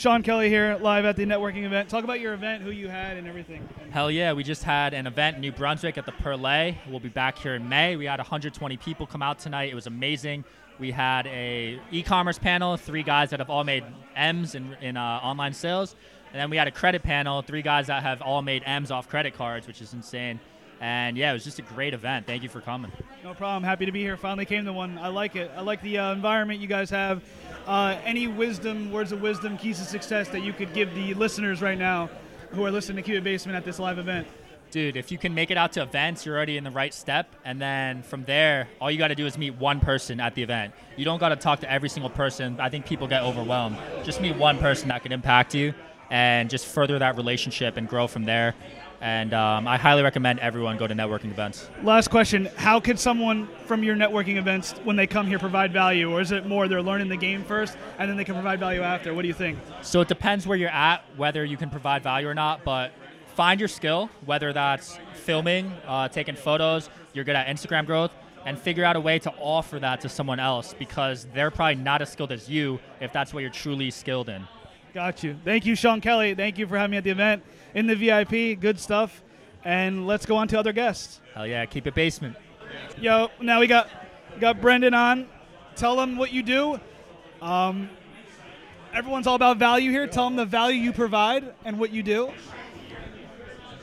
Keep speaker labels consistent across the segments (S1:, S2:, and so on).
S1: Sean Kelly here, live at the networking event. Talk about your event, who you had, and everything.
S2: Hell yeah, we just had an event in New Brunswick at the Perlay. We'll be back here in May. We had 120 people come out tonight. It was amazing. We had a e-commerce panel, three guys that have all made M's in, in uh, online sales. And then we had a credit panel, three guys that have all made M's off credit cards, which is insane. And yeah, it was just a great event. Thank you for coming.
S1: No problem. Happy to be here. Finally came to one. I like it. I like the uh, environment you guys have. Uh, any wisdom, words of wisdom, keys to success that you could give the listeners right now who are listening to It Basement at this live event?
S2: Dude, if you can make it out to events, you're already in the right step. And then from there, all you got to do is meet one person at the event. You don't got to talk to every single person. I think people get overwhelmed. Just meet one person that can impact you and just further that relationship and grow from there. And um, I highly recommend everyone go to networking events.
S1: Last question How can someone from your networking events, when they come here, provide value? Or is it more they're learning the game first and then they can provide value after? What do you think?
S2: So it depends where you're at, whether you can provide value or not. But find your skill, whether that's filming, uh, taking photos, you're good at Instagram growth, and figure out a way to offer that to someone else because they're probably not as skilled as you if that's what you're truly skilled in.
S1: Got you. Thank you, Sean Kelly. Thank you for having me at the event in the VIP. Good stuff. And let's go on to other guests.
S2: Hell yeah, keep it basement.
S1: Yo, now we got we got Brendan on. Tell them what you do. Um, everyone's all about value here. Tell them the value you provide and what you do.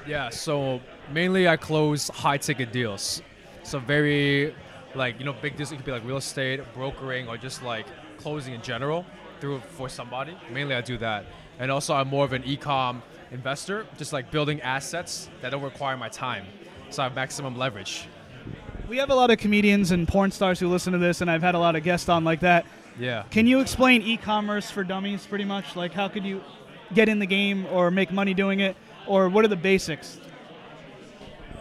S3: Yeah, so mainly I close high ticket deals. So very like, you know, big deals it could be like real estate, brokering, or just like closing in general through for somebody. Mainly I do that. And also I'm more of an e-com investor, just like building assets that don't require my time. So I have maximum leverage.
S1: We have a lot of comedians and porn stars who listen to this, and I've had a lot of guests on like that.
S3: Yeah.
S1: Can you explain e-commerce for dummies, pretty much? Like, how could you get in the game or make money doing it, or what are the basics?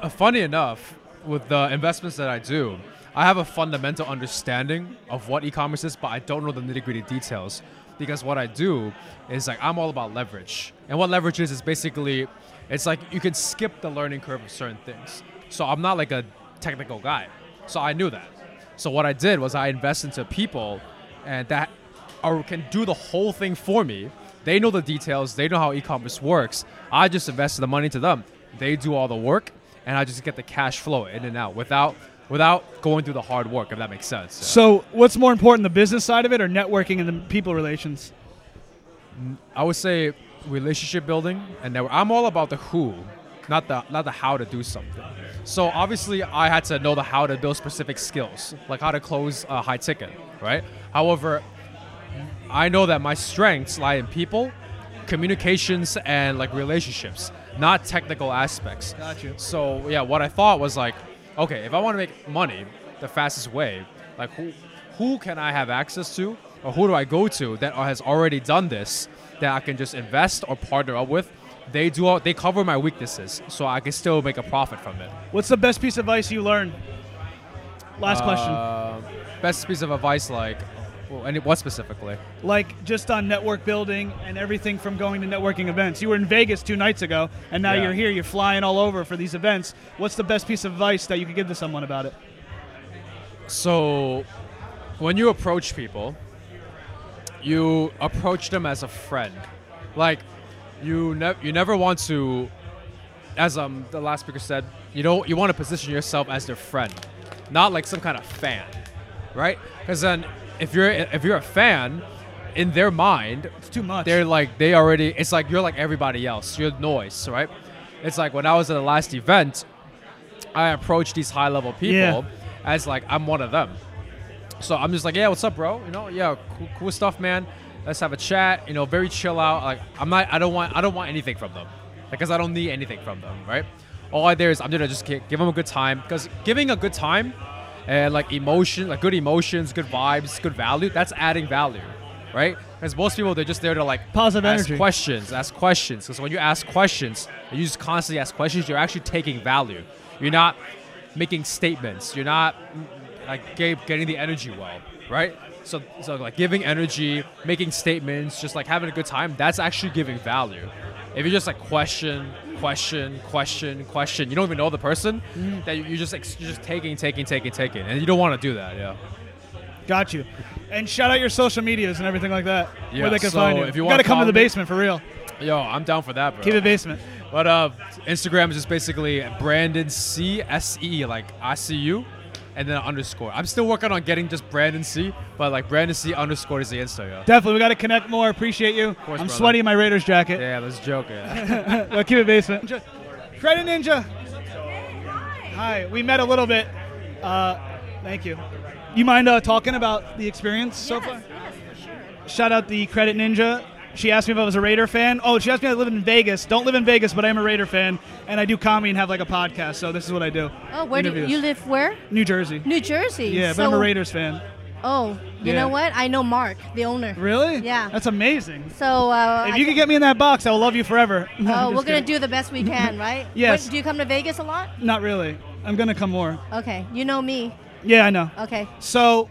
S3: Uh, funny enough, with the investments that I do, I have a fundamental understanding of what e-commerce is, but I don't know the nitty-gritty details because what I do is like I'm all about leverage. And what leverage is is basically it's like you can skip the learning curve of certain things. So I'm not like a technical guy. So I knew that. So what I did was I invest into people and that are, can do the whole thing for me. They know the details, they know how e-commerce works. I just invest the money to them. They do all the work and I just get the cash flow in and out without without going through the hard work, if that makes sense.
S1: So, what's more important, the business side of it or networking and the people relations?
S3: I would say relationship building and network. I'm all about the who, not the not the how to do something. So obviously, I had to know the how to build specific skills, like how to close a high ticket, right? However, I know that my strengths lie in people, communications, and like relationships, not technical aspects.
S1: Got you.
S3: So yeah, what I thought was like, okay, if I want to make money, the fastest way, like who who can I have access to, or who do I go to that has already done this that I can just invest or partner up with? They do all, they cover my weaknesses, so I can still make a profit from it.
S1: What's the best piece of advice you learned? Last question.
S3: Uh, best piece of advice, like, well, and what specifically?
S1: Like just on network building and everything from going to networking events. You were in Vegas two nights ago, and now
S3: Yeah.
S1: you're here. You're flying all over for these events. What's the best piece of advice that you could give to someone about it?
S3: So, when you approach people, you approach them as a friend. Like, you never you never want to, as um the last speaker said, you know you want to position yourself as their friend, not like some kind of fan, right? Because then if you're if you're a fan, in their mind,
S1: It's too much.
S3: they're like they already. It's like you're like everybody else. You're noise, right? It's like when I was at the last event, I approached these high level people
S1: Yeah.
S3: as like I'm one of them. So I'm just like, yeah, what's up, bro? You know, yeah, cool, cool stuff, man. Let's have a chat. You know, very chill out. Like I'm not. I don't want. I don't want anything from them, because I don't need anything from them, right? All I there is I'm gonna just give them a good time, because giving a good time and like emotion, like good emotions, good vibes, good value, that's adding value, right? Because most people they're just there to like
S1: Positive
S3: ask
S1: energy.
S3: questions, ask questions. Because when you ask questions, and you just constantly ask questions, you're actually taking value. You're not making statements. You're not like getting the energy well, right? So, so like giving energy, making statements, just like having a good time. That's actually giving value. If you just like question, question, question, question, you don't even know the person, that you- you're just you're just taking, taking, taking, taking, and you don't want to do that. Yeah.
S1: Got you. And shout out your social medias and everything like that,
S3: Yeah,
S1: where they can
S3: so
S1: find you.
S3: if you
S1: got
S3: wanna
S1: to come to the basement for real.
S3: Yo, I'm down for that, bro.
S1: Keep it basement.
S3: But uh, Instagram is just basically Brandon C S E like I see you, and then an underscore. I'm still working on getting just Brandon C, but like Brandon C underscore is the Insta. Yeah.
S1: Definitely, we got to connect more. Appreciate you.
S3: course,
S1: I'm
S3: brother.
S1: sweaty in my Raiders jacket.
S3: Yeah, let's joke. Yeah.
S1: Well, keep it basement. Ninja. Credit Ninja. Hi. We met a little bit. Uh, thank you. You mind uh, talking about the experience so far? Sure. Shout out the Credit Ninja. She asked me if I was a Raider fan. Oh, she asked me if I live in Vegas. Don't live in Vegas, but I'm a Raider fan, and I do comedy and have like a podcast. So this is what I do.
S4: Oh, where do
S1: Interviews.
S4: you live? Where?
S1: New Jersey.
S4: New Jersey.
S1: Yeah, but
S4: so,
S1: I'm a Raiders fan.
S4: Oh, you
S1: Yeah.
S4: know what? I know Mark, the owner.
S1: Really?
S4: Yeah.
S1: That's amazing.
S4: So uh,
S1: If
S4: I
S1: you could get me in that box, I will love you forever. No,
S4: Oh, we're gonna
S1: kidding.
S4: do the best we can, right?
S1: Yes.
S4: Do you come to Vegas a lot?
S1: Not really. I'm gonna come more.
S4: Okay, you know me.
S1: Yeah, I know.
S4: Okay.
S1: So,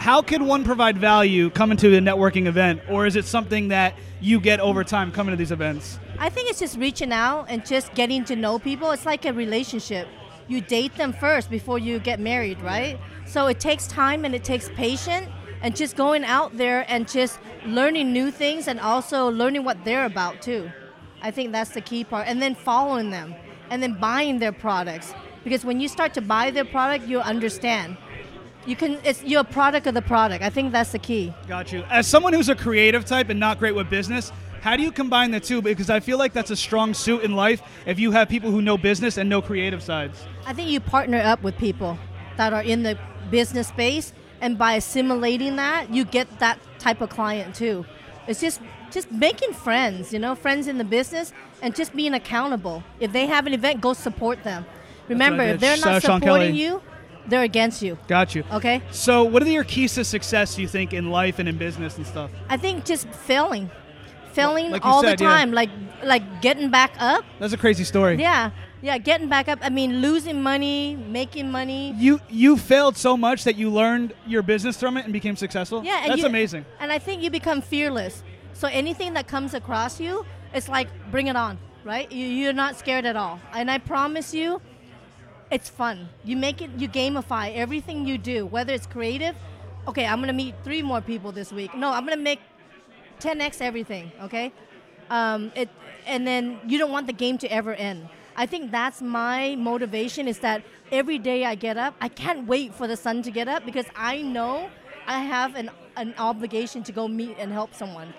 S1: how can one provide value coming to a networking event, or is it something that you get over time coming to these events?
S4: I think it's just reaching out and just getting to know people. It's like a relationship. You date them first before you get married, right? So it takes time and it takes patience and just going out there and just learning new things and also learning what they're about too. I think that's the key part. And then following them and then buying their products. Because when you start to buy their product, you understand. You can it's you're a product of the product. I think that's the key.
S1: Got you. As someone who's a creative type and not great with business, how do you combine the two? Because I feel like that's a strong suit in life if you have people who know business and know creative sides.
S4: I think you partner up with people that are in the business space, and by assimilating that, you get that type of client too. It's just just making friends, you know, friends in the business, and just being accountable. If they have an event, go support them. Remember, if they're not supporting you, they're against you.
S1: Got you.
S4: Okay.
S1: So, what are your keys to success, you think, in life and in business and stuff?
S4: I think just failing, failing
S1: like
S4: all
S1: said,
S4: the
S1: yeah.
S4: time, like like getting back up.
S1: That's a crazy story.
S4: Yeah, yeah, getting back up. I mean, losing money, making money.
S1: You you failed so much that you learned your business from it and became successful.
S4: Yeah, and
S1: that's
S4: you-
S1: amazing.
S4: And I think you become fearless. So anything that comes across you, it's like bring it on, right? You, you're not scared at all. And I promise you, it's fun. You make it, you gamify everything you do, whether it's creative. Okay, I'm gonna meet three more people this week. No, I'm gonna make 10x everything. Okay, um, it, and then you don't want the game to ever end. I think that's my motivation. Is that every day I get up, I can't wait for the sun to get up because I know I have an an obligation to go meet and help someone.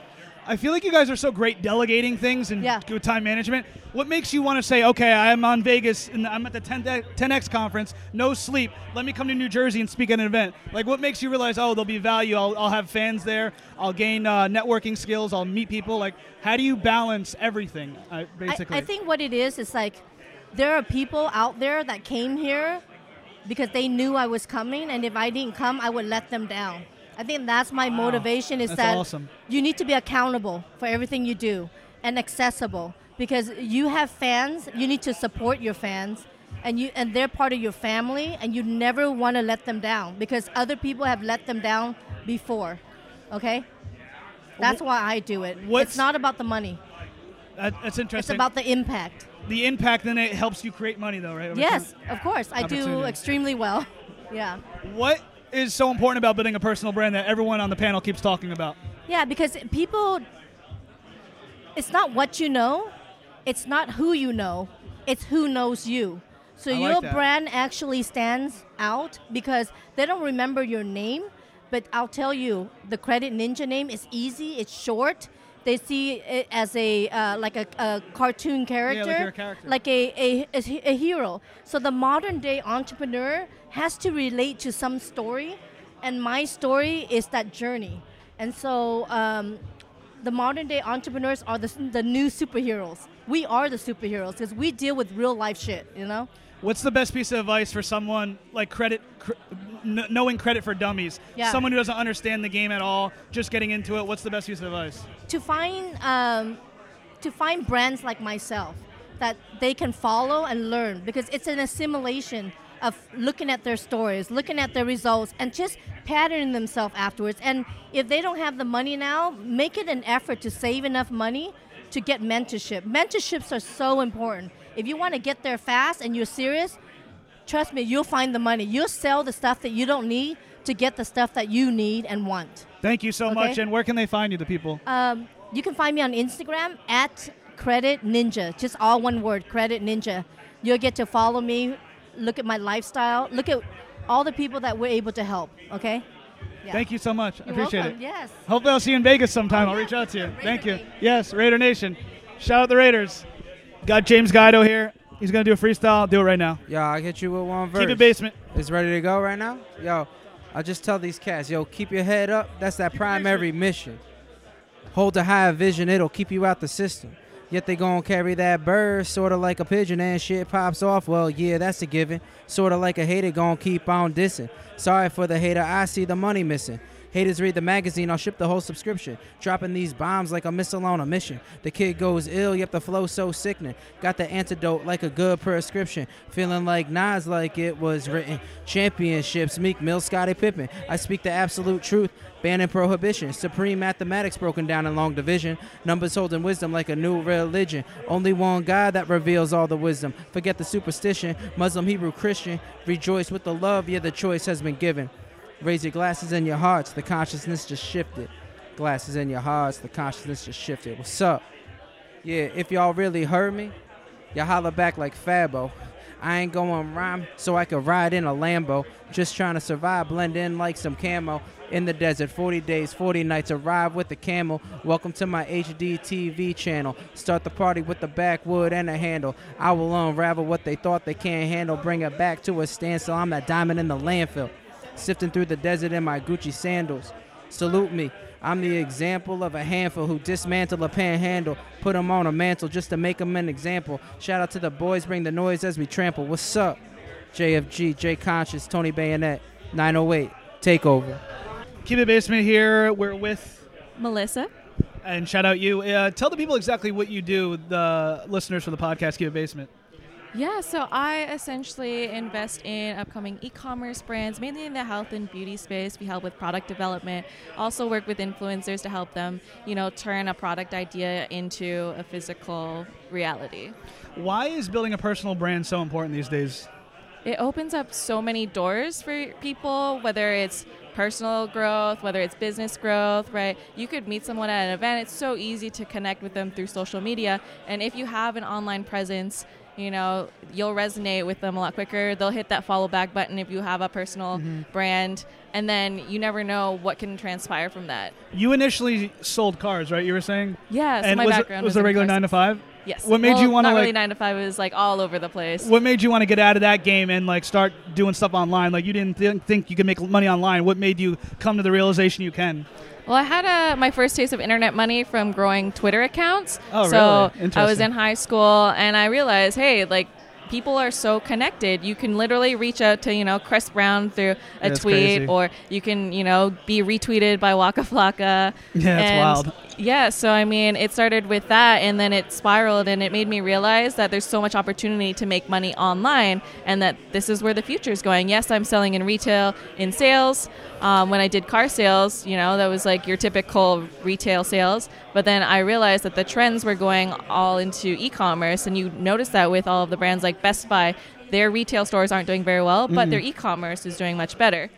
S1: I feel like you guys are so great delegating things and
S4: Yeah.
S1: good time management. What makes you want to say, okay, I'm on Vegas and I'm at the 10, 10X conference, no sleep. Let me come to New Jersey and speak at an event. Like, what makes you realize, oh, there'll be value. I'll, I'll have fans there. I'll gain uh, networking skills. I'll meet people. Like, how do you balance everything, uh,
S4: I,
S1: basically?
S4: I think what it is is like there are people out there that came here because they knew I was coming, and if I didn't come, I would let them down. I think that's my motivation is
S1: That's
S4: that
S1: awesome.
S4: you need to be accountable for everything you do and accessible because you have fans. You need to support your fans. And you and they're part of your family, and you never want to let them down because other people have let them down before. Okay, that's why I do it.
S1: What's-
S4: It's not about the money;
S1: That- that's interesting.
S4: it's about the impact.
S1: the impact, then it helps you create money, though, right? Over
S4: Yes,
S1: time.
S4: of course. I do extremely well. Yeah.
S1: What is so important about building a personal brand that everyone on the panel keeps talking about?
S4: Yeah, because people, it's not what you know, it's not who you know, it's who knows you. So
S1: I
S4: your
S1: that.
S4: brand actually stands out because they don't remember your name, but I'll tell you, the Credit Ninja name is easy, it's short. They see it as a uh, like a, a cartoon character,
S1: you're a character.
S4: like a, a, a, hero. So the modern day entrepreneur has to relate to some story, and my story is that journey. And so um, the modern day entrepreneurs are the, the new superheroes. We are the superheroes because we deal with real life shit, you know?
S1: What's the best piece of advice for someone like credit, cr- kn- knowing credit for dummies?
S4: Yeah.
S1: Someone who doesn't understand the game at all, just getting into it. What's the best piece of advice?
S4: to find um, to find brands like myself that they can follow and learn because it's an assimilation of looking at their stories, looking at their results, and just patterning themselves afterwards. And if they don't have the money now, make it an effort to save enough money to get mentorship. Mentorships are so important. If you want to get there fast and you're serious, trust me, you'll find the money. You'll sell the stuff that you don't need to get the stuff that you need and want.
S1: Thank you so
S4: Okay.
S1: much. And where can they find you, the people?
S4: Um, you can find me on Instagram at Credit Ninja, just all one word, Credit Ninja. You'll get to follow me, look at my lifestyle, look at all the people that we're able to help. Okay. Yeah.
S1: Thank you so much.
S4: You're
S1: appreciate
S4: welcome.
S1: it.
S4: Yes.
S1: Hopefully, I'll see you in Vegas sometime.
S4: Oh,
S1: I'll
S4: yeah.
S1: reach out to you.
S4: Raider
S1: Thank you.
S4: Nation.
S1: Yes, Raider Nation. Shout out the Raiders. Got James Guido here. He's gonna do a freestyle. Do it right now.
S5: Yeah, I'll hit you with one verse.
S1: Keep it basement.
S5: It's ready to go right now? Yo, I just tell these cats, yo, keep your head up. That's that primary mission. Hold a high vision, it'll keep you out the system. Yet they gon' carry that bird, sorta like a pigeon, and shit pops off. Well, yeah, that's a given. Sorta like a hater gon' keep on dissing. Sorry for the hater, I see the money missing. Haters read the magazine, I'll ship the whole subscription. Dropping these bombs like a missile on a mission. The kid goes ill, yet the flow so sickening. Got the antidote like a good prescription. Feeling like Nas like it was written. Championships, Meek Mill, Scottie Pippen. I speak the absolute truth. Banning prohibition, supreme mathematics broken down in long division, numbers holding wisdom like a new religion. Only one God that reveals all the wisdom. Forget the superstition, Muslim, Hebrew, Christian. Rejoice with the love, yeah, the choice has been given. Raise your glasses in your hearts, the consciousness just shifted. Glasses in your hearts, the consciousness just shifted. What's up? Yeah, if y'all really heard me, y'all holler back like Fabo. I ain't going rhyme so I could ride in a Lambo. Just trying to survive, blend in like some camo. In the desert, 40 days, 40 nights, arrive with the camel. Welcome to my HD TV channel. Start the party with the backwood and a handle. I will unravel what they thought they can't handle. Bring it back to a standstill. I'm that diamond in the landfill. Sifting through the desert in my Gucci sandals. Salute me. I'm the example of a handful who dismantle a panhandle, put 'em on a mantle just to make 'em an example. Shout out to the boys, bring the noise as we trample. What's up? JFG, J Conscious, Tony Bayonet, 908, Takeover.
S1: Keep it basement here. We're with
S6: Melissa.
S1: and shout out you. Uh, tell the people exactly what you do. The listeners for the podcast. Keep it basement.
S6: Yeah, so I essentially invest in upcoming e-commerce brands, mainly in the health and beauty space. We help with product development. Also work with influencers to help them, you know, turn a product idea into a physical reality.
S1: Why is building a personal brand so important these days?
S6: It opens up so many doors for people, whether it's personal growth, whether it's business growth, right? You could meet someone at an event. It's so easy to connect with them through social media. And if you have an online presence, you know, you'll resonate with them a lot quicker. They'll hit that follow back button if you have a personal mm-hmm. brand. And then you never know what can transpire from that.
S1: You initially sold cars, right? You were saying.
S6: Yeah, so
S1: and
S6: my
S1: was
S6: background
S1: it, was
S6: was
S1: a regular
S6: car
S1: nine to five?
S6: Yes.
S1: What made
S6: Well,
S1: you want to
S6: Not
S1: like?
S6: really nine to five. It was like all over the place.
S1: What made you want to get out of that game and like start doing stuff online? Like you didn't th- think you could make money online. What made you come to the realization you can?
S6: Well, I had a, my first taste of internet money from growing Twitter accounts.
S1: Oh,
S6: so
S1: really?
S6: I was in high school and I realized, hey, like people are so connected. You can literally reach out to, you know, Chris Brown through a
S1: That's
S6: tweet
S1: crazy.
S6: or you can, you know, be retweeted by Waka Flocka.
S1: Yeah, that's wild.
S6: Yeah, so I mean, it started with that and then it spiraled and it made me realize that there's so much opportunity to make money online and that this is where the future is going. Yes, I'm selling in retail, in sales. Um, when I did car sales, you know, that was like your typical retail sales. But then I realized that the trends were going all into e commerce, and you notice that with all of the brands like Best Buy. Their retail stores aren't doing very well, but their e commerce is doing much better.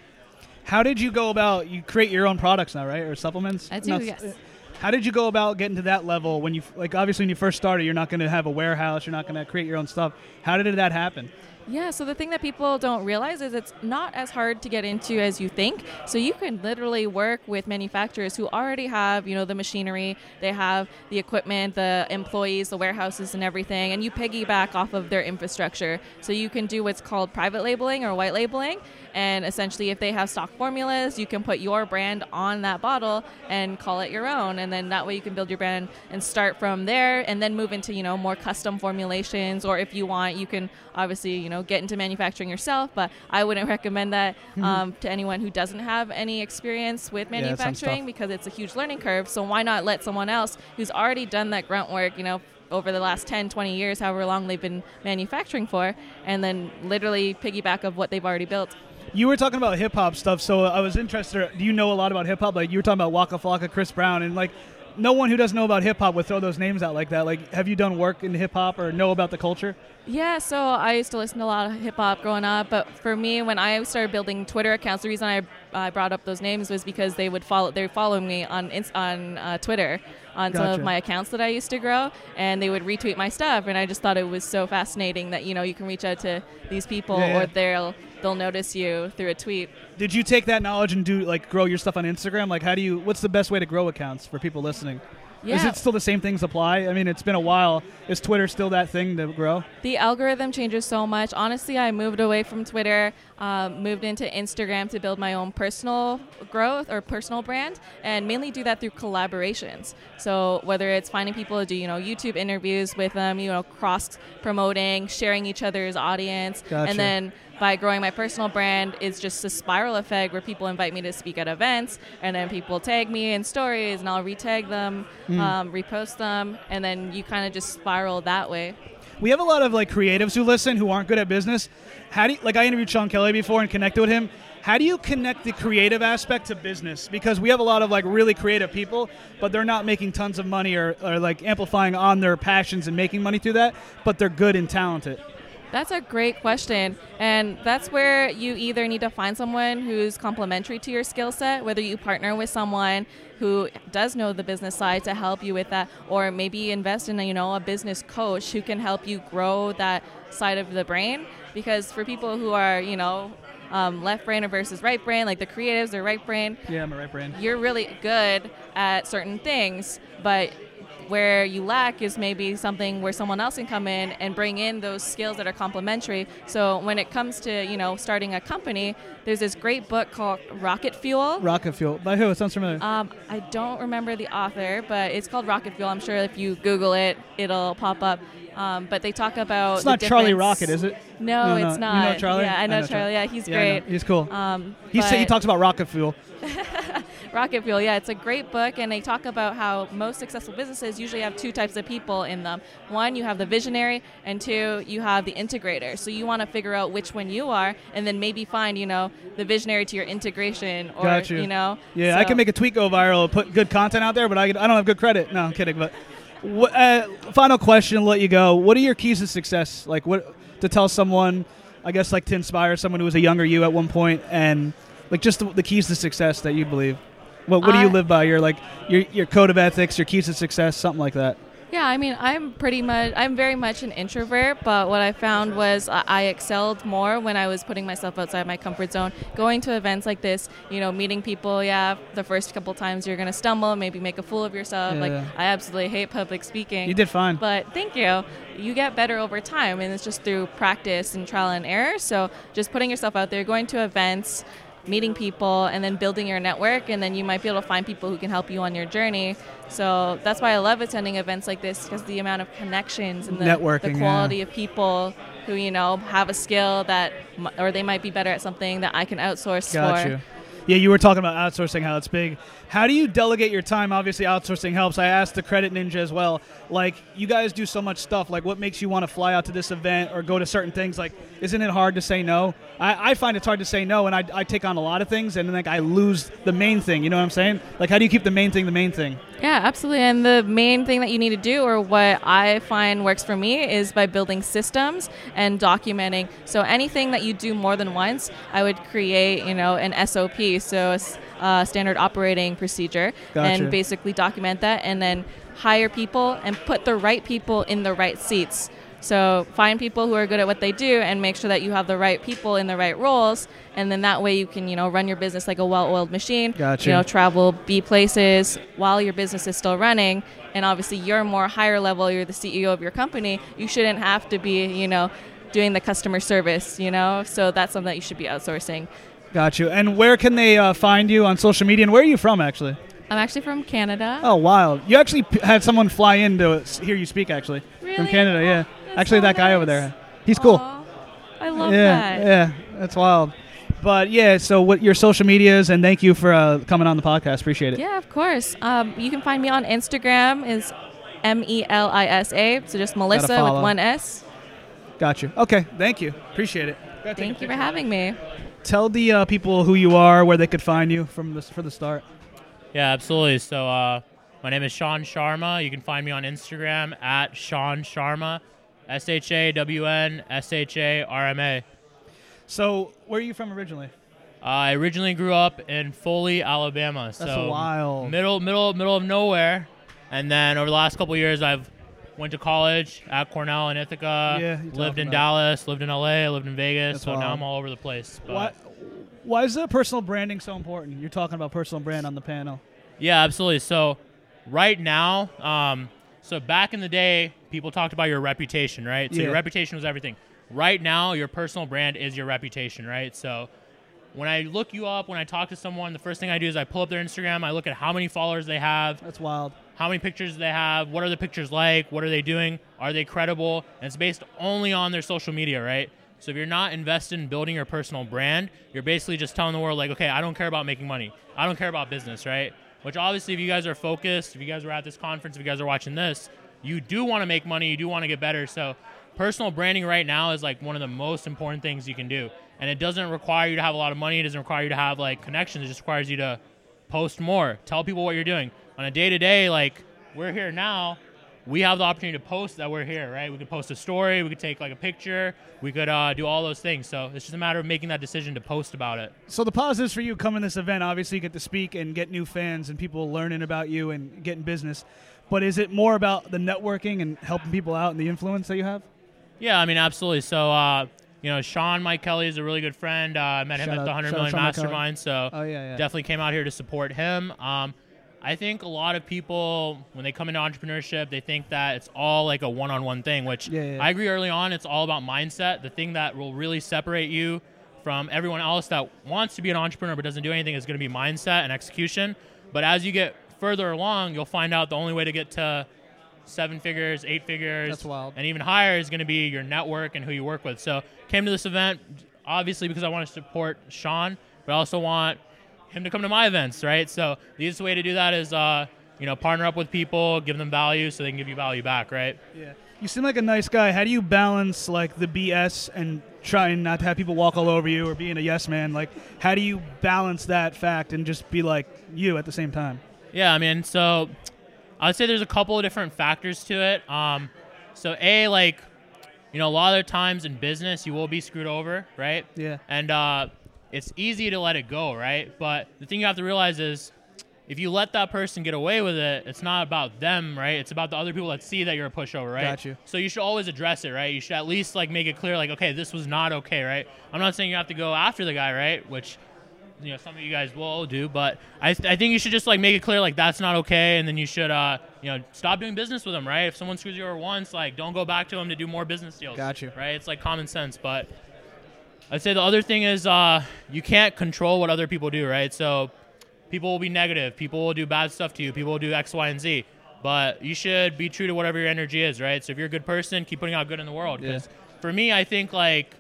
S1: How did you go about? You create your own products now, right? Or supplements?
S6: I do,
S1: No,
S6: yes.
S1: How did you go about getting to that level when you like? Obviously, when you first started, you're not going to have a warehouse. You're not going to create your own stuff. How did that happen?
S6: Yeah, so the thing that people don't realize is it's not as hard to get into as you think. So you can literally work with manufacturers who already have, you know, the machinery, they have the equipment, the employees, the warehouses and everything, and you piggyback off of their infrastructure. So you can do what's called private labeling or white labeling, and essentially if they have stock formulas, you can put your brand on that bottle and call it your own, and then that way you can build your brand and start from there and then move into, you know, more custom formulations or if you want, you can obviously, you know, get into manufacturing yourself, but I wouldn't recommend that um, to anyone who doesn't have any experience with manufacturing
S1: stuff.
S6: because it's a huge learning curve. So why not let someone else who's already done that grunt work, you know, over the last 10, 20 years, however long they've been manufacturing for, and then literally piggyback of what they've already built.
S1: You were talking about hip hop stuff, so I was interested. Do you know a lot about hip hop? Like you were talking about Waka Flocka, Chris Brown, and like, no one who doesn't know about hip hop would throw those names out like that. Like, have you done work in hip hop or know about the culture?
S6: Yeah, so I used to listen to a lot of hip hop growing up, but for me, when I started building Twitter accounts, the reason I, I brought up those names was because they would follow they follow me on on uh, Twitter on some of my accounts that I used to grow, and they would retweet my stuff, and I just thought it was so fascinating that you know you can reach out to these people
S1: Yeah, yeah.
S6: or they'll they'll notice you through a tweet.
S1: Did you take that knowledge and do like grow your stuff on Instagram? Like, how do you? What's the best way to grow accounts for people listening?
S6: Yeah.
S1: Is it still the same things apply? I mean, it's been a while. Is Twitter still that thing to grow?
S6: The algorithm changes so much. Honestly, I moved away from Twitter, um, moved into Instagram to build my own personal growth or personal brand, and mainly do that through collaborations. So whether it's finding people to do, you know, YouTube interviews with them, you know, cross promoting, sharing each other's audience,
S1: Gotcha.
S6: and then by growing my personal brand, it's just a spiral effect where people invite me to speak at events, and then people tag me in stories, and I'll retag them, um, repost them, and then you kind of just spiral that way.
S1: We have a lot of like creatives who listen who aren't good at business. How do you, like I interviewed Sean Kelly before and connected with him. How do you connect the creative aspect to business? Because we have a lot of like really creative people, but they're not making tons of money or, or like amplifying on their passions and making money through that, but they're good and talented.
S6: That's a great question. And that's where you either need to find someone who's complementary to your skill set, whether you partner with someone who does know the business side to help you with that, or maybe invest in a, you know, a business coach who can help you grow that side of the brain. Because for people who are, you know, um, left brain versus right brain, like the creatives or right brain,
S1: Yeah, I'm a right brain.
S6: you're really good at certain things, but where you lack is maybe something where someone else can come in and bring in those skills that are complementary. So when it comes to you know starting a company, there's this great book called Rocket Fuel.
S1: Rocket fuel. By who? It sounds familiar.
S6: Um, I don't remember the author, but it's called Rocket Fuel. I'm sure if you Google it, it'll pop up. Um, but they talk about
S1: it's not Charlie Rocket, is it?
S6: No,
S1: No, no.
S6: it's
S1: You
S6: not.
S1: know Charlie?
S6: Yeah, I
S1: I
S6: know,
S1: know
S6: Charlie.
S1: Charlie.
S6: Yeah, he's
S1: Yeah,
S6: great.
S1: He's cool.
S6: Um,
S1: He he talks about rocket fuel.
S6: Rocket Fuel, yeah, it's a great book, and they talk about how most successful businesses usually have two types of people in them. One, you have the visionary, and two, you have the integrator. So you want to figure out which one you are, and then maybe find, you know, the visionary to your integration, or
S1: Got you.
S6: know.
S1: Yeah, I can make a tweet go viral, put good content out there, but I, I don't have good credit. No, I'm kidding. But wh- uh, final question, let you go. What are your keys to success? Like what to tell someone? I guess like to inspire someone who was a younger you at one point, and like just the, the keys to success that you believe. What what do you live by? Your like your your code of ethics, your keys to success, something like that.
S6: Yeah, I mean, I'm pretty much, I'm very much an introvert, but what I found was I I excelled more when I was putting myself outside my comfort zone. Going to events like this, you know, meeting people, yeah, the first couple times you're going to stumble, maybe make a fool of yourself. Like,
S1: Yeah.
S6: I absolutely hate public speaking.
S1: You did fine.
S6: But thank you. You get better over time, and it's just through practice and trial and error. So just putting yourself out there, going to events, meeting people, and then building your network, and then you might be able to find people who can help you on your journey. So that's why I love attending events like this because the amount of connections and the,
S1: Networking,
S6: the quality of people who you know have a skill that, or they might be better at something that I can outsource
S1: Got
S6: for.
S1: you. Yeah, you were talking about outsourcing, how it's big. How do you delegate your time? Obviously, outsourcing helps. I asked the Credit Ninja as well. Like, you guys do so much stuff. Like, what makes you want to fly out to this event or go to certain things? Like, isn't it hard to say no? I, I find it's hard to say no, and I, I take on a lot of things, and then like I lose the main thing. You know what I'm saying? Like, how do you keep the main thing the main thing?
S6: Yeah, absolutely. And the main thing that you need to do, or what I find works for me, is by building systems and documenting. So anything that you do more than once, I would create, you know, an SOP, so a uh, standard operating procedure,
S1: Gotcha.
S6: and basically document that, and then hire people and put the right people in the right seats. So find people who are good at what they do and make sure that you have the right people in the right roles, and then that way you can, you know, run your business like a well-oiled machine.
S1: Gotcha.
S6: You know, travel, be places while your business is still running. And obviously, you're more higher level. You're the CEO of your company. You shouldn't have to be, you know, doing the customer service. You know, so that's something that you should be outsourcing.
S1: Got you. And where can they uh, find you on social media? And where are you from, actually?
S6: I'm actually from Canada.
S1: Oh, wild. You actually p- had someone fly in to hear you speak, actually. From Canada, yeah.
S6: That's
S1: Actually,
S6: so
S1: that guy over there. He's cool.
S6: Aw, I love
S1: yeah,
S6: that.
S1: yeah, that's wild. But yeah, so what your social medias and thank you for uh, coming on the podcast. Appreciate it.
S6: Yeah, of course. Um, you can find me on Instagram is M E L I S A. So just Melissa with one S.
S1: Got you. Okay, thank you. Appreciate it. Gotta take a
S6: Thank you for having me.
S1: Tell the uh, people who you are, where they could find you from the, for the start.
S2: Yeah, absolutely. So uh,
S7: My name is Shawn Sharma. You can find me on Instagram at Shawn Sharma, S H A W N S H A R M A.
S1: So, where are you from originally?
S7: I originally grew up in Foley, Alabama.
S1: That's
S7: so
S1: wild.
S7: Middle, middle, middle of nowhere. And then over the last couple years, I've went to college at Cornell in Ithaca.
S1: Yeah,
S7: lived in
S1: about.
S7: Dallas, lived in LA, lived in Vegas.
S1: That's
S7: so now. I'm all over the place. But
S1: Why, why is the personal branding so important? You're talking about personal brand on the panel.
S7: Yeah, absolutely. So right now, um, so back in the day, people talked about your reputation, right? So
S1: Yeah.
S7: your reputation was everything. Right now, your personal brand is your reputation, right? So when I look you up, when I talk to someone, the first thing I do is I pull up their Instagram. I look at how many followers they have,
S1: That's wild.
S7: how many pictures they have, what are the pictures like, what are they doing, are they credible, and it's based only on their social media, right? So if you're not invested in building your personal brand, you're basically just telling the world like, okay, I don't care about making money, I don't care about business, right? Which obviously, if you guys are focused, if you guys were at this conference, if you guys are watching this, you do want to make money, you do want to get better. So personal branding right now is like one of the most important things you can do, and it doesn't require you to have a lot of money. It doesn't require you to have like connections. It just requires you to post more tell people what you're doing on a day to day like we're here now we have the opportunity to post that we're here right we could post a story we could take like a picture we could uh, do all those things so it's just a matter of making that decision to post about it
S1: So the positives for you coming to this event, obviously you get to speak and get new fans and people learning about you and getting business. But is it more about the networking and helping people out and the influence that you have?
S7: yeah i mean absolutely so uh, you know sean mike kelly is a really good friend uh, i met him at the
S1: out-
S7: 100
S1: out
S7: million
S1: Sean Mike Kelly.
S7: mastermind so
S1: Oh yeah, yeah.
S7: definitely came out here to support him. Um, I think a lot of people, when they come into entrepreneurship, they think that it's all like a one-on-one thing. Which
S1: Yeah, yeah.
S7: I agree. Early on, it's all about mindset. The thing that will really separate you from everyone else that wants to be an entrepreneur but doesn't do anything is going to be mindset and execution. But as you get further along, you'll find out the only way to get to seven figures, eight figures, and even higher is going to be your network and who you work with. So came to this event obviously because I want to support Sean, but I also want him to come to my events, right? So the easiest way to do that is, uh, you know, partner up with people, give them value so they can give you value back, right?
S1: Yeah. You seem like a nice guy. How do you balance like the BS and trying not to have people walk all over you or being a yes man? Like, how do you balance that fact and just be like you at the same time?
S7: Yeah, I mean, so I'd say there's a couple of different factors to it. Um, so a like, you know, a lot of times in business you will be screwed over, right?
S1: Yeah.
S7: And uh, it's easy to let it go, right? But the thing you have to realize is, if you let that person get away with it, it's not about them, right? It's about the other people that see that you're a pushover, right?
S1: Got you.
S7: So you should always address it, right? You should at least like make it clear, like, okay, this was not okay, right? I'm not saying you have to go after the guy, right? Which you know some of you guys will do but I, I think you should just like make it clear like that's not okay and then you should uh you know stop doing business with them right if someone screws you over once like don't go back to them to do more business deals
S1: Got you.
S7: right it's like common sense but i'd say the other thing is uh you can't control what other people do right? So people will be negative. People will do bad stuff to you. People will do x y and z. But you should be true to whatever your energy is right? So if you're a good person keep putting out good in the world.
S1: Yeah.
S7: 'Cause for me i think like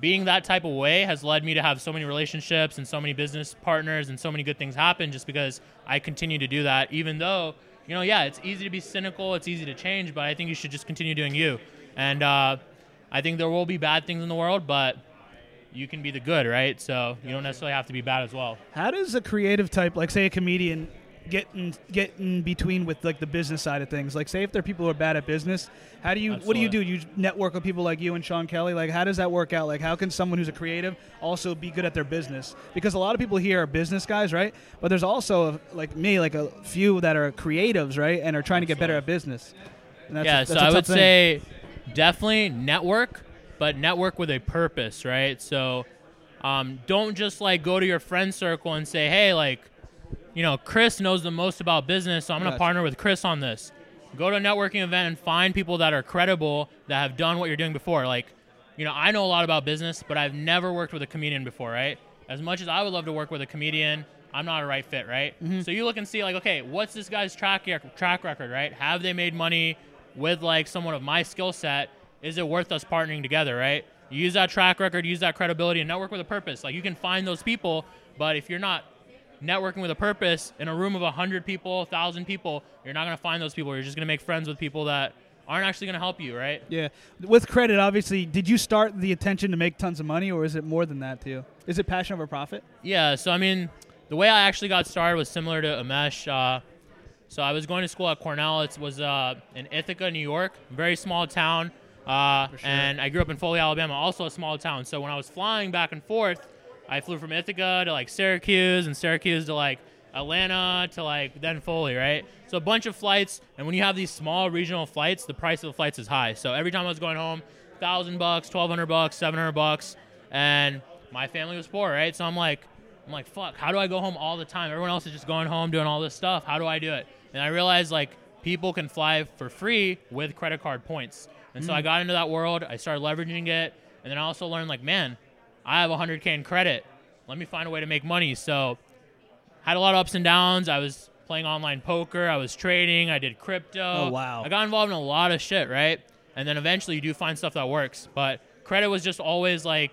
S7: being that type of way has led me to have so many relationships and so many business partners and so many good things happen just because I continue to do that even though you know yeah it's easy to be cynical it's easy to change but I think you should just continue doing you. And uh, I think there will be bad things in the world but you can be the good right so you don't necessarily have to be bad as well
S1: How does a creative type, like say a comedian, get in get in between with like the business side of things? Like say if there are people who are bad at business, how do you what do you do? You network with people like you and Sean Kelly. Like how does that work out? Like how can someone who's a creative also be good at their business? Because a lot of people here are business guys, right? But there's also like me, like a few that are creatives, right, and are trying to get better at business. And that's
S7: yeah
S1: a,
S7: so I would
S1: thing.
S7: say definitely network but network with a purpose right? So um, don't just like go to your friend circle and say hey like you know chris knows the most about business so i'm
S1: Gotcha.
S7: partner with chris on this. Go to a networking event and find people that are credible that have done what you're doing before. Like you know i know a lot about business but i've never worked with a comedian before right? As much as i would love to work with a comedian i'm not a right fit right? So you look and see like okay what's this guy's track track record right? Have they made money with like someone of my skill set is it worth us partnering together right you use that track record use that credibility and network with a purpose like you can find those people but if you're not networking with a purpose in a room of 100 people 1000 people you're not going to find those people you're just going to make friends with people that aren't actually going to help you right
S1: Yeah, with credit, obviously. Did you start the intention to make tons of money, or is it more than that to you? Is it passion over profit?
S7: Yeah, so I mean, the way I actually got started was similar to Amesh. Uh, So I was going to school at Cornell. It was uh, in Ithaca, New York, very small town. Uh, And I grew up in Foley, Alabama, also a small town. So when I was flying back and forth, I flew from Ithaca to like Syracuse and Syracuse to like Atlanta to like then Foley, right? So a bunch of flights. And when you have these small regional flights, the price of the flights is high. So every time I was going home, thousand bucks, twelve hundred bucks, seven hundred bucks, and my family was poor, right? So I'm like, I'm like, fuck, how do I go home all the time? Everyone else is just going home doing all this stuff. How do I do it? And I realized like people can fly for free with credit card points. And so I hmm. got into that world. I started leveraging it, and then I also learned like, man, I have 100k in credit. Let me find a way to make money. So had a lot of ups and downs. I was playing online poker. I was trading. I did crypto.
S1: Oh, wow.
S7: I got involved in a lot of shit, right? And then eventually you do find stuff that works. But credit was just always like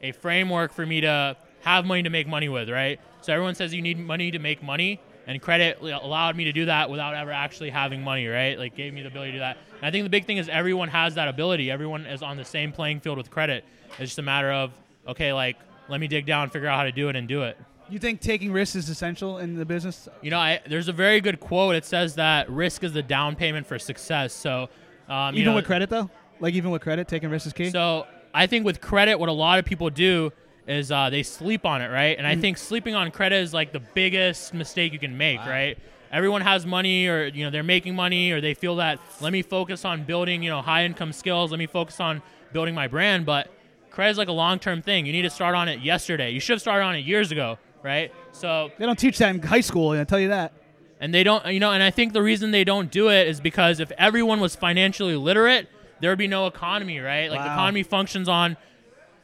S7: a framework for me to have money to make money with, right? So everyone says you need money to make money, and credit allowed me to do that without ever actually having money, right? Like gave me the ability to do that. And I think the big thing is everyone has that ability. Everyone is on the same playing field with credit. It's just a matter of okay, like let me dig down, figure out how to do it, and do it.
S1: You think taking risks is essential in the business?
S7: You know, I, there's a very good quote. It says that risk is the down payment for success. So, um, you
S1: even
S7: know,
S1: with credit, though? Like, even with credit, taking risks is key?
S7: So I think with credit, what a lot of people do is uh, they sleep on it, right? And I think sleeping on credit is like the biggest mistake you can make, right? Everyone has money, or you know they're making money, or they feel that let me focus on building you know high income skills. Let me focus on building my brand. But credit is like a long term thing. You need to start on it yesterday. You should have started on it years ago, right? So
S1: they don't teach that in high school, I tell you that.
S7: and they don't you know and i think the reason they don't do it is because if everyone was financially literate there would be no economy right like the economy functions on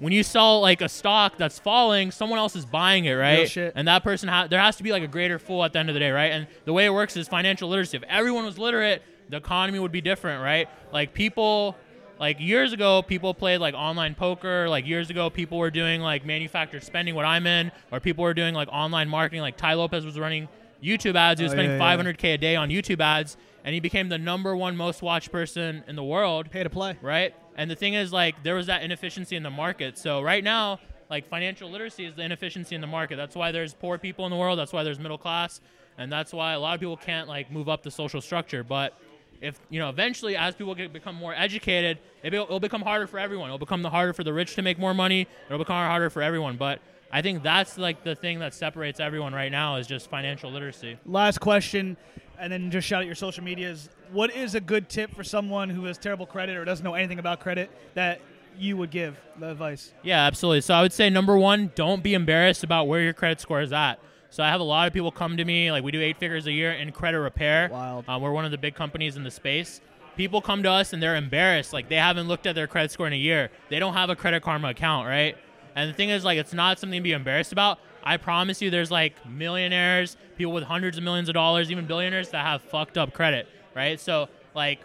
S7: when you sell like a stock that's falling someone else is buying it right?
S1: Shit.
S7: and that person ha- there has to be like a greater fool at the end of the day right? And the way it works is financial literacy. If everyone was literate the economy would be different right? Like people like years ago people played like online poker. Like years ago people were doing like manufactured spending what i'm in or people were doing like online marketing. Like tai lopez was running youtube ads. He was
S1: Oh,
S7: spending
S1: yeah, yeah.
S7: 500k a day on youtube ads and he became the number one most watched person in the world.
S1: Pay to play.
S7: right and the thing is like there was that inefficiency in the market. So right now like financial literacy is the inefficiency in the market. That's why there's poor people in the world. That's why there's middle class. And that's why a lot of people can't like move up the social structure. But if you know eventually as people get become more educated it will it'll become harder for everyone. It'll become the harder for the rich to make more money. It'll become harder for everyone. But i think that's like the thing that separates everyone right now is just financial literacy.
S1: Last question, and then just shout out your social medias. What is a good tip for someone who has terrible credit or doesn't know anything about credit that you would give the advice?
S7: Yeah, absolutely. So I would say number one, don't be embarrassed about where your credit score is at. So I have a lot of people come to me, like we do eight figures a year in credit repair.
S1: Wild.
S7: Uh, we're one of the big companies in the space. People come to us and they're embarrassed, like they haven't looked at their credit score in a year. They don't have a Credit Karma account, right? And the thing is, like, it's not something to be embarrassed about. I promise you, there's like millionaires, people with hundreds of millions of dollars, even billionaires that have fucked up credit, right? So, like,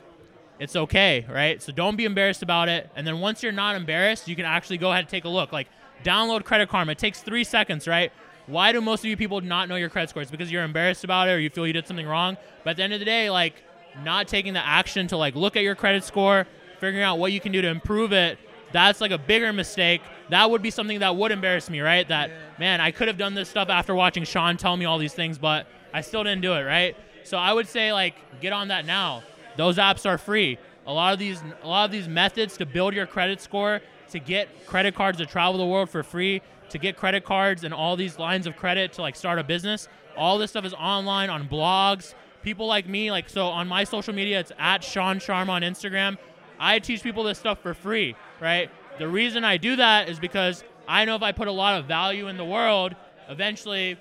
S7: it's okay, right? So don't be embarrassed about it. And then once you're not embarrassed, you can actually go ahead and take a look. Like download Credit Karma. It takes three seconds, right? Why do most of you people not know your credit score? It's because you're embarrassed about it or you feel you did something wrong. But at the end of the day, like not taking the action to like look at your credit score, figuring out what you can do to improve it, that's like a bigger mistake. That would be something that would embarrass me, right? That man, I could have done this stuff after watching Sean tell me all these things, but I still didn't do it, right? So I would say like get on that now. Those apps are free. A lot of these a lot of these methods to build your credit score, to get credit cards to travel the world for free, to get credit cards and all these lines of credit to like start a business. All this stuff is online on blogs. People like me, like so on my social media, it's at Shawn Sharma on Instagram. I teach people this stuff for free, right? The reason I do that is because I know if I put a lot of value in the world, eventually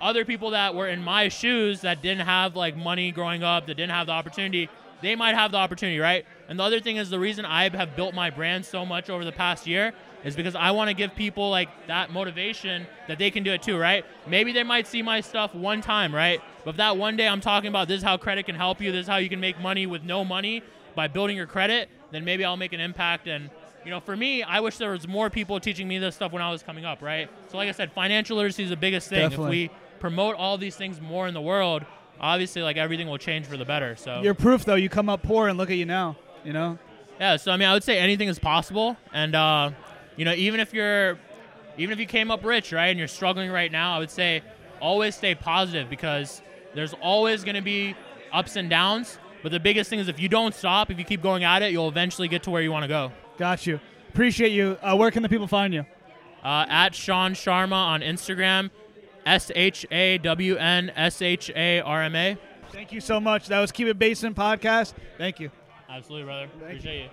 S7: other people that were in my shoes that didn't have like money growing up, that didn't have the opportunity, they might have the opportunity, right? And the other thing is the reason I have built my brand so much over the past year is because I want to give people like that motivation that they can do it too, right? Maybe they might see my stuff one time, right? But if that one day I'm talking about this is how credit can help you, this is how you can make money with no money by building your credit, then maybe I'll make an impact and you know, for me, I wish there was more people teaching me this stuff when I was coming up, right? So, like I said, financial literacy is the biggest thing.
S1: Definitely.
S7: If we promote all these things more in the world, obviously, like everything will change for the better. So,
S1: You're proof, though. You come up poor and look at you now. You know?
S7: yeah. So, I mean, I would say anything is possible, and uh, you know, even if you're, even if you came up rich, right, and you're struggling right now, I would say always stay positive because There's always going to be ups and downs, but the biggest thing is if you don't stop, if you keep going at it, you'll eventually get to where you want to go.
S1: Got you. Appreciate you. Uh, where can the people find you?
S7: Uh, at Shawn Sharma on Instagram, S H A W N S H A R M A.
S1: Thank you so much. That was Keep It Basement podcast. Thank you.
S7: Absolutely, brother. Appreciate you.